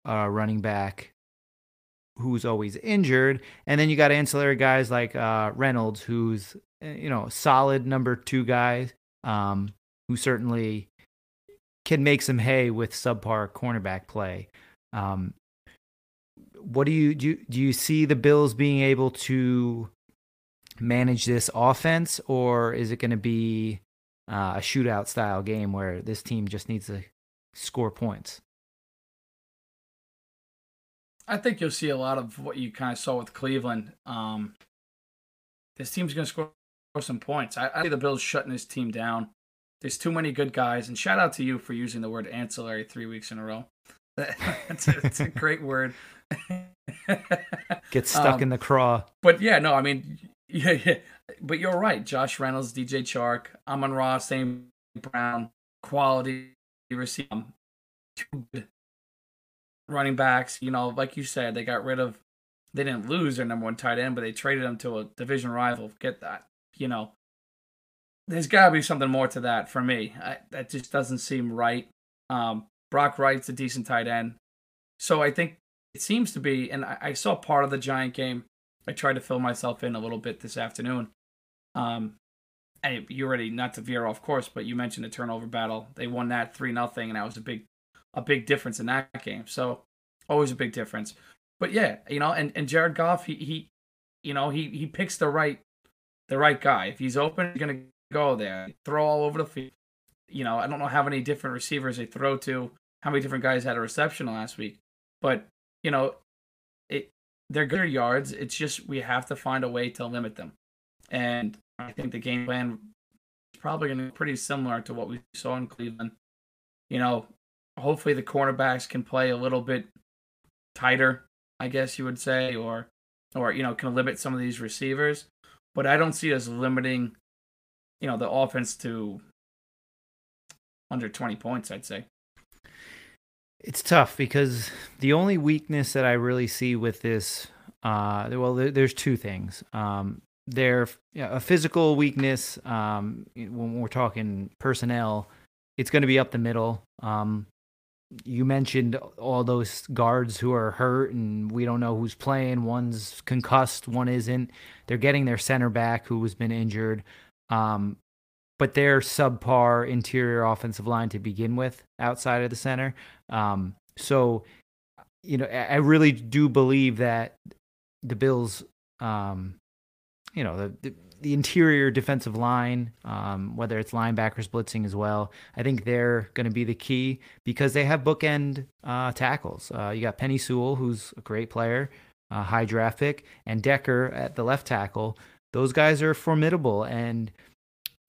uh, running back who's always injured. And then you got ancillary guys like uh, Reynolds, who's, eh, you know, solid number two guy, um, who certainly can make some hay with subpar cornerback play. Um, what do you do? You, do you see the Bills being able to manage this offense, or is it going to be uh, a shootout style game where this team just needs to score points? I think you'll see a lot of what you kind of saw with Cleveland. Um, this team's going to score some points. I, I see the Bills shutting this team down. There's too many good guys, and shout out to you for using the word ancillary three weeks in a row. it's, a, it's a great word. Get stuck um, in the craw. But yeah, no, I mean, yeah, yeah. But you're right. Josh Reynolds, DJ Chark, Amon-Ra, St. Brown, quality receiver, um, two good running backs. You know, like you said, they got rid of. They didn't lose their number one tight end, but they traded him to a division rival. Get that? You know, there's got to be something more to that for me. I, that just doesn't seem right. Um, Brock Wright's a decent tight end, so I think it seems to be. And I, I, saw part of the Giant game. I tried to fill myself in a little bit this afternoon. Um, and you already not to veer off course, but you mentioned the turnover battle. They won that three nothing, and that was a big, a big difference in that game. So always a big difference. But yeah, you know, and and Jared Goff, he he, you know, he he picks the right, the right guy. If he's open, he's gonna go there, throw all over the field. You know, I don't know how many different receivers they throw to, how many different guys had a reception last week, but you know, it they're good yards. It's just we have to find a way to limit them, and I think the game plan is probably going to be pretty similar to what we saw in Cleveland. You know, hopefully the cornerbacks can play a little bit tighter, I guess you would say, or or you know can limit some of these receivers. but I don't see us limiting, you know, the offense to under 20 points, I'd say. It's tough because the only weakness that I really see with this, uh, well, there's two things. Um, there, you know, a physical weakness. Um, when we're talking personnel, it's going to be up the middle. Um, you mentioned all those guards who are hurt and we don't know who's playing. One's concussed, one isn't. They're getting their center back who has been injured. Um, but they're subpar interior offensive line to begin with outside of the center. Um, so, you know, I really do believe that the Bills, um, you know, the, the the interior defensive line, um, whether it's linebackers blitzing as well, I think they're going to be the key because they have bookend uh, tackles. Uh, you got Penei Sewell, who's a great player, uh, high draft pick, and Decker at the left tackle. Those guys are formidable. And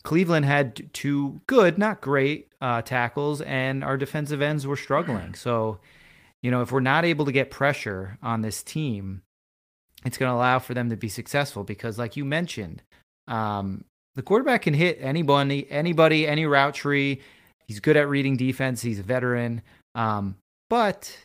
Cleveland had two good, not great uh, tackles, and our defensive ends were struggling. So, you know, if we're not able to get pressure on this team, it's going to allow for them to be successful because, like you mentioned, um, the quarterback can hit anybody, anybody, any route tree. He's good at reading defense. He's a veteran. Um, but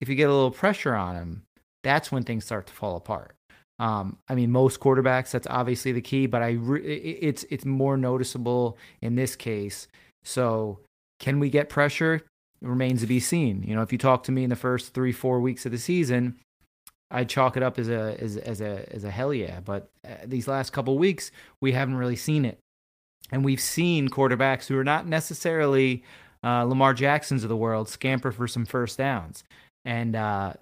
if you get a little pressure on him, that's when things start to fall apart. Um, I mean, most quarterbacks, that's obviously the key, but I re- it's it's more noticeable in this case. So, can we get pressure? It remains to be seen. You know, if you talk to me in the first three, four weeks of the season, I chalk it up as a as as a as a hell yeah. But uh, these last couple weeks, we haven't really seen it, and we've seen quarterbacks who are not necessarily uh, Lamar Jacksons of the world scamper for some first downs, and uh,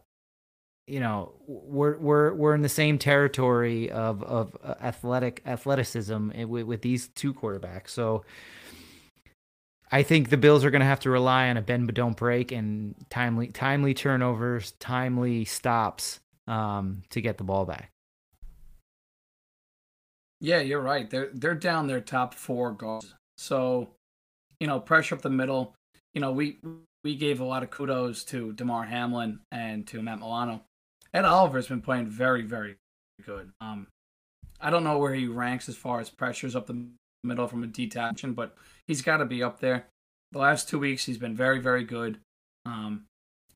you know we're we're we're in the same territory of of uh, athletic athleticism with, with these two quarterbacks. So. I think the Bills are going to have to rely on a bend but don't break and timely timely turnovers, timely stops um, to get the ball back. Yeah, you're right. They're they're down their top four guards. So, you know, pressure up the middle. You know, we we gave a lot of kudos to Damar Hamlin and to Matt Milano. Ed Oliver's been playing very, very good. Um, I don't know where he ranks as far as pressures up the middle from a detention, but he's got to be up there. The last two weeks, he's been very, very good. Um,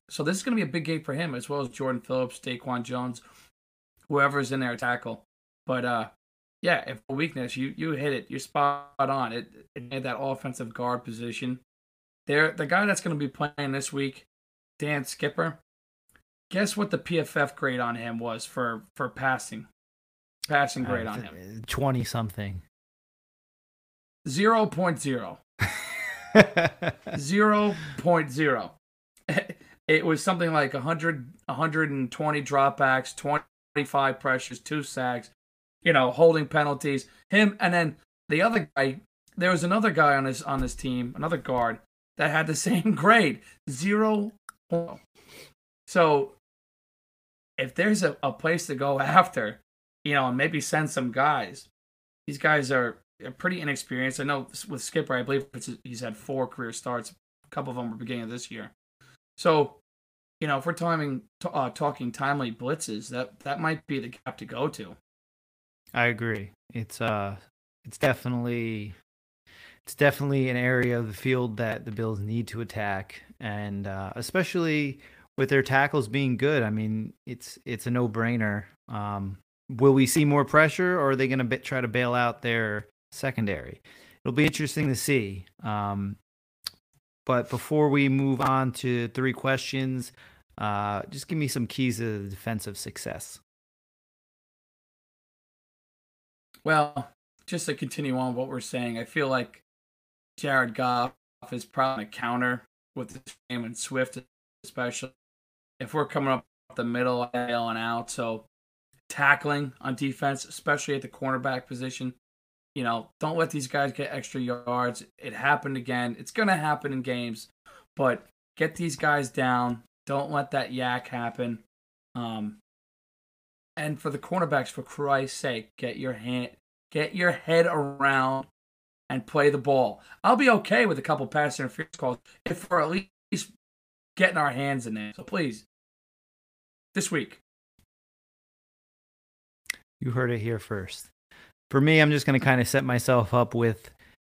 so this is going to be a big game for him, as well as Jordan Phillips, Daquan Jones, whoever's in there tackle. But uh, yeah, if a weakness, you you hit it. You're spot on. It, it made that offensive guard position. There, the guy that's going to be playing this week, Dan Skipper. Guess what the PFF grade on him was for for passing, passing grade uh, on him. Twenty something. Zero point zero. Zero point zero. it was something like 100, 120 dropbacks, 25 pressures, two sacks, you know, holding penalties. Him and then the other guy, there was another guy on his on his team, another guard that had the same grade, zero. So if there's a, a place to go after, you know, and maybe send some guys, these guys are, are pretty inexperienced. I know with Skipper, I believe he's had four career starts. A couple of them were beginning of this year. So you know, if we're timing, uh, talking timely blitzes, that that might be the gap to go to. I agree. It's uh, it's definitely, it's definitely an area of the field that the Bills need to attack, and uh, especially with their tackles being good. I mean, it's it's a no brainer. Um, will we see more pressure, or are they going to try to bail out their secondary? It'll be interesting to see. Um, but before we move on to three questions, uh, just give me some keys to the defensive success. Well, just to continue on what we're saying, I feel like Jared Goff is probably a counter with the game and Swift, especially if we're coming up the middle and out. So tackling on defense, especially at the cornerback position, you know, don't let these guys get extra yards. It happened again. It's going to happen in games, but get these guys down. Don't let that YAC happen. Um, and for the cornerbacks, for Christ's sake, get your hand, get your head around and play the ball. I'll be okay with a couple pass interference calls if we're at least getting our hands in there. So please, this week. You heard it here first. for me, I'm just going to kind of set myself up with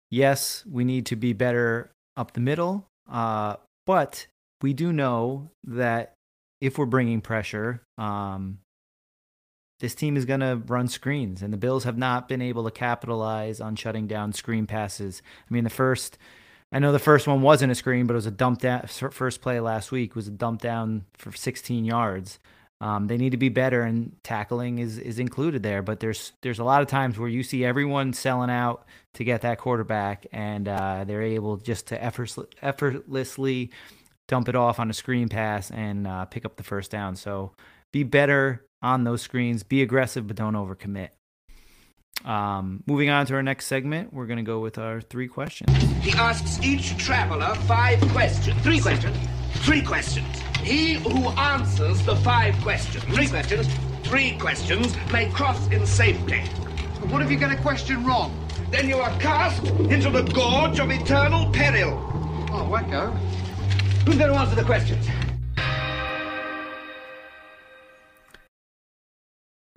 yes, we need to be better up the middle, uh, but we do know that if we're bringing pressure, um, this team is going to run screens, and the Bills have not been able to capitalize on shutting down screen passes. I mean, the first, I know the first one wasn't a screen, but it was a dump down. First play last week was a dump down for 16 yards. Um, they need to be better, and tackling is is included there. But there's there's a lot of times where you see everyone selling out to get that quarterback, and uh, they're able just to effortlessly dump it off on a screen pass and uh, pick up the first down. So be better on those screens. Be aggressive, but don't overcommit. Um, moving on to our next segment, we're going to go with our three questions. He asks each traveler five questions. Three questions. Three questions. He who answers the five questions, three questions, three questions, may cross in safety. But what if you get a question wrong? Then you are cast into the gorge of eternal peril. Oh, wacko. Who's going to answer the questions?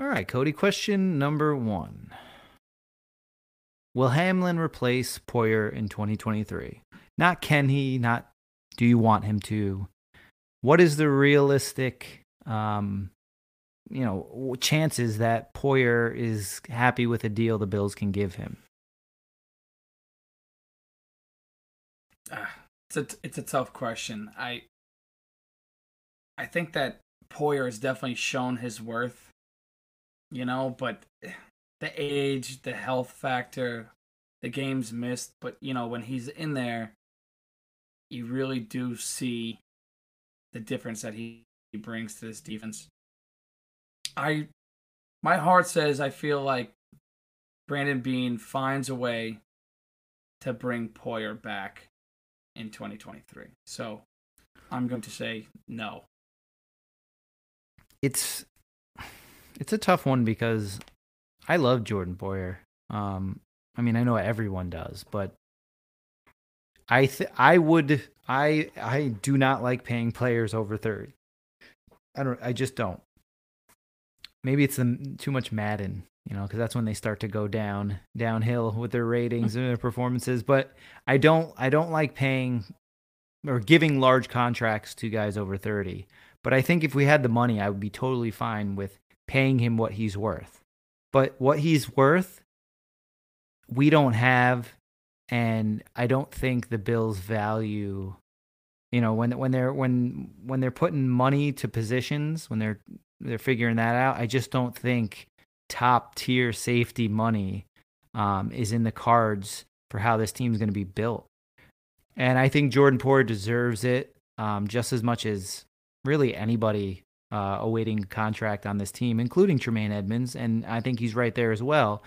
All right, Cody. Question number one Will Hamlin replace Poyer in 2023? Not can he, not do you want him to what is the realistic um, you know chances that Poyer is happy with a deal the Bills can give him? Uh, it's a it's a tough question. I I think that Poyer has definitely shown his worth, you know, but the age, the health factor, the games missed, but you know when he's in there, you really do see the difference that he, he brings to this defense. I my heart says I feel like Brandon Beane finds a way to bring Poyer back in 2023. So I'm going to say no. It's it's a tough one because I love Jordan Poyer. Um, I mean, I know everyone does, but I th- I would I I do not like paying players over 30. I don't I just don't. Maybe it's the, too much Madden, you know, cuz that's when they start to go down downhill with their ratings and their performances, but I don't I don't like paying or giving large contracts to guys over 30. But I think if we had the money, I would be totally fine with paying him what he's worth. But what he's worth we don't have and I don't think the Bills value you know when when they're when when they're putting money to positions when they're they're figuring that out I just don't think top tier safety money um, is in the cards for how this team is going to be built. And I think Jordan Poyer deserves it um, just as much as really anybody uh, awaiting contract on this team, including Tremaine Edmunds, and I think he's right there as well.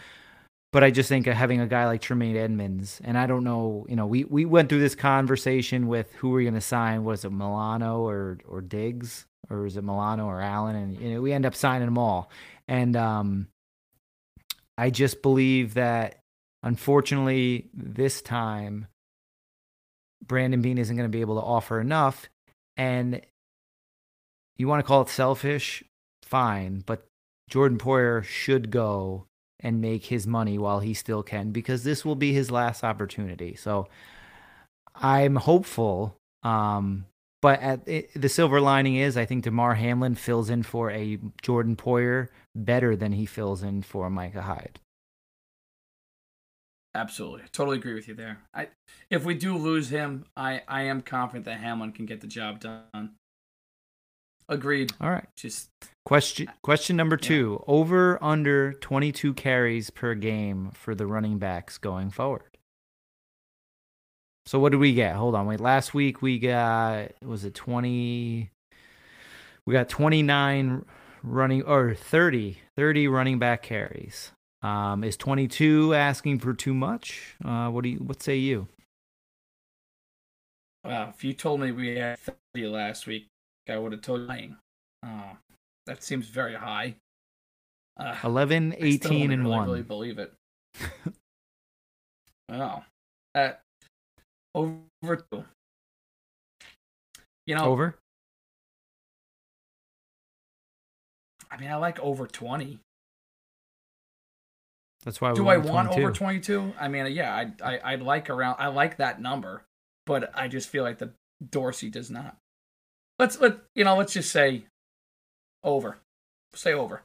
But I just think having a guy like Tremaine Edmunds, and I don't know, you know, we, we went through this conversation with who we're going to sign. Was it Milano or or Diggs, or is it Milano or Allen? And you know, we end up signing them all. And um, I just believe that, unfortunately, this time, Brandon Beane isn't going to be able to offer enough. And you want to call it selfish, fine, but Jordan Poyer should go and make his money while he still can because this will be his last opportunity. So I'm hopeful. Um, but it, the silver lining is, I think Damar Hamlin fills in for a Jordan Poyer better than he fills in for Micah Hyde. Absolutely, totally agree with you there. I, if we do lose him, I, I am confident that Hamlin can get the job done. Agreed. All right. Just question question number 2. Yeah. Over under 22 carries per game for the running backs going forward. So what did we get? Hold on. Wait, last week we got was it 20 We got 29 running or 30 30 running back carries. Um, is 22 asking for too much? Uh, what do you what say you? Wow, if you told me we had 30 last week, I would have told you. Uh, that seems very high. Uh, 11, 18, and really, 1. really believe it. wow. At over two. You know, over? I mean, I like over 20. That's why. Do I want 22. over 22? I mean, yeah, I, I I like around. I like that number, but I just feel like the Dorsey does not. Let's let you know. Let's just say over. Say over.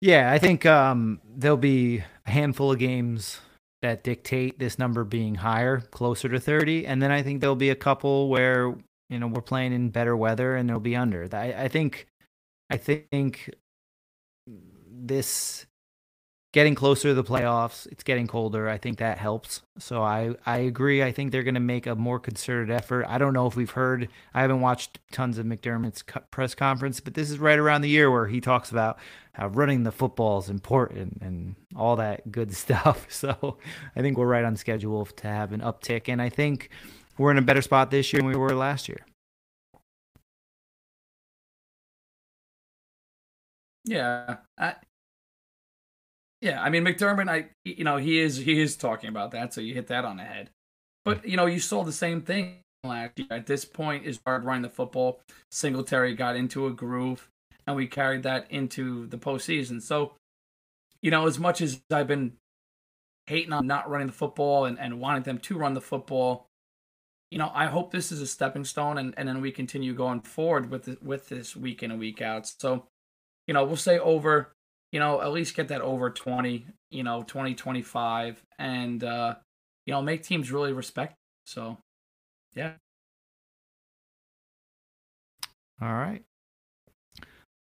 Yeah, I think um, there'll be a handful of games that dictate this number being higher, closer to 30, and then I think there'll be a couple where you know we're playing in better weather and it'll be under. I, I think, I think this getting closer to the playoffs. It's getting colder. I think that helps. So I I agree. I think they're going to make a more concerted effort. I don't know if we've heard. I haven't watched tons of McDermott's press conference, but this is right around the year where he talks about how running the football is important and all that good stuff. So I think we're right on schedule to have an uptick, and I think we're in a better spot this year than we were last year. Yeah, I, yeah, I mean McDermott, I you know he is he is talking about that, so you hit that on the head. But you know you saw the same thing last year. At this point, is hard running the football. Singletary got into a groove, and we carried that into the postseason. So, you know, as much as I've been hating on not running the football and, and wanting them to run the football, you know, I hope this is a stepping stone, and, and then we continue going forward with the, with this week in and week out. So, you know, we'll say over you know, at least get that over 20, you know, 20, 25, and, uh, you know, make teams really respect. So, yeah. All right.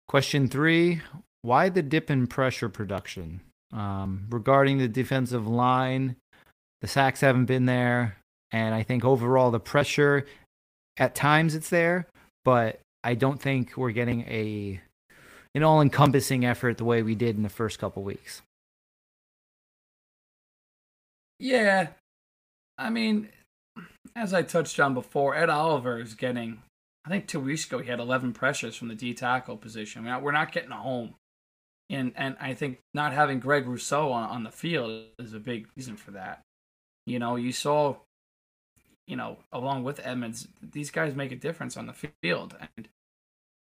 Question three Why the dip in pressure production? Um, regarding the defensive line, the sacks haven't been there. And I think overall, the pressure at times it's there, but I don't think we're getting a an all encompassing effort the way we did in the first couple weeks. Yeah. I mean, as I touched on before, Ed Oliver is getting, I think two weeks ago, he had 11 pressures from the D tackle position. We're not getting a home. And, and I think not having Greg Rousseau on, on the field is a big reason for that. You know, you saw, you know, along with Edmunds, these guys make a difference on the field. And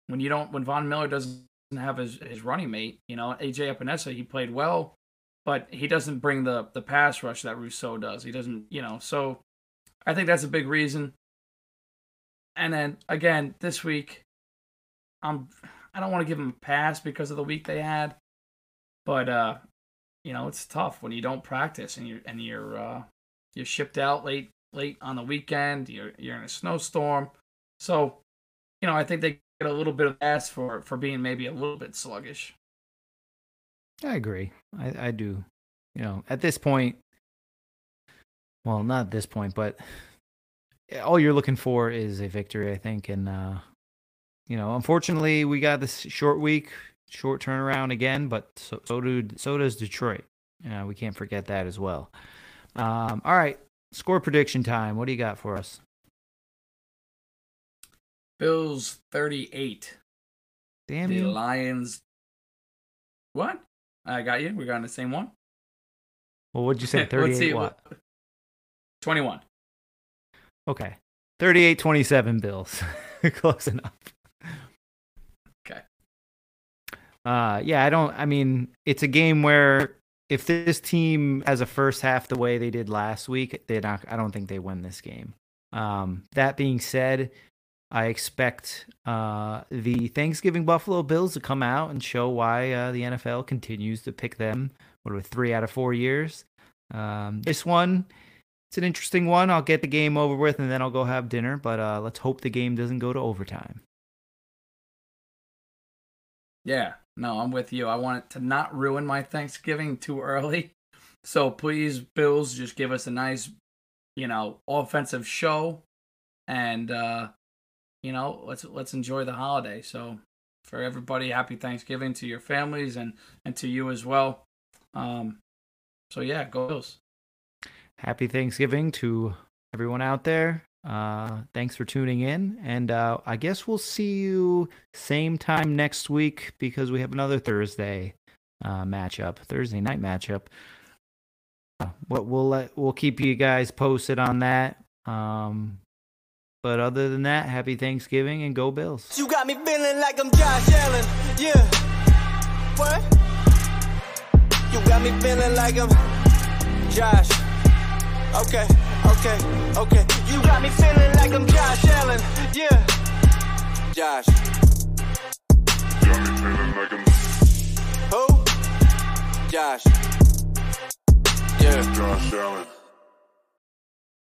when you don't, when Von Miller doesn't have his, his running mate. You know, AJ Epenesa, he played well, but he doesn't bring the the pass rush that Rousseau does. He doesn't, you know. So I think that's a big reason. And then again, this week, I'm I don't want to give him a pass because of the week they had, but uh, you know, it's tough when you don't practice and you're and you're uh, you're shipped out late late on the weekend. You're you're in a snowstorm, so you know I think they a little bit of ass for for being maybe a little bit sluggish. I agree. I, I do. You know, at this point, well, not at this point, but all you're looking for is a victory, I think. And, uh, you know, unfortunately, we got this short week, short turnaround again, but so, so, do, so does Detroit. Uh, we can't forget that as well. Um, all right, score prediction time. What do you got for us? Bills 38. Damn the you. Lions. What? I got you. We got on the same one. Well, what'd you say? 38 what? 21. Okay. 38 27 Bills. Close enough. Okay. Uh yeah, I don't I mean, it's a game where if this team has a first half the way they did last week, they not I don't think they win this game. Um that being said, I expect uh, the Thanksgiving Buffalo Bills to come out and show why uh, the NFL continues to pick them. What are three out of four years? Um, this one, it's an interesting one. I'll get the game over with and then I'll go have dinner. But uh, let's hope the game doesn't go to overtime. Yeah, no, I'm with you. I want it to not ruin my Thanksgiving too early. So please, Bills, just give us a nice, you know, offensive show and uh you know, let's let's enjoy the holiday. So for everybody, happy Thanksgiving to your families and and to you as well. Um, so yeah, go Bills. Happy Thanksgiving to everyone out there. Uh, thanks for tuning in, and uh, I guess we'll see you same time next week because we have another Thursday uh, matchup, Thursday night matchup. Uh, we'll we'll, let, we'll keep you guys posted on that. Um, but other than that, happy Thanksgiving and go Bills. You got me feeling like I'm Josh Allen. Yeah. What? You got me feeling like I'm Josh. Okay, okay, okay. You got me feeling like I'm Josh Allen. Yeah. Josh. Got me feeling like I'm Who? Josh. Yeah. Josh Allen.